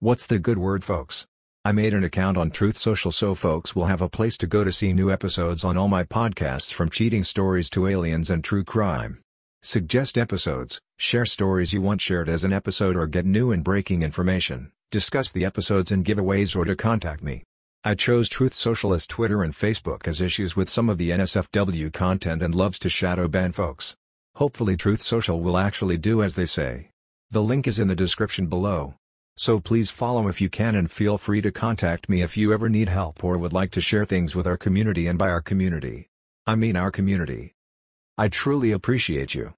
What's the good word folks? I made an account on Truth Social so folks will have a place to go to see new episodes on all my podcasts from cheating stories to aliens and true crime. Suggest episodes, share stories you want shared as an episode or get new and breaking information, discuss the episodes and giveaways or to contact me. I chose Truth Social as Twitter and Facebook as issues with some of the NSFW content and loves to shadow ban folks. Hopefully Truth Social will actually do as they say. The link is in the description below. So please follow if you can and feel free to contact me if you ever need help or would like to share things with our community and by our community. I mean our community. I truly appreciate you.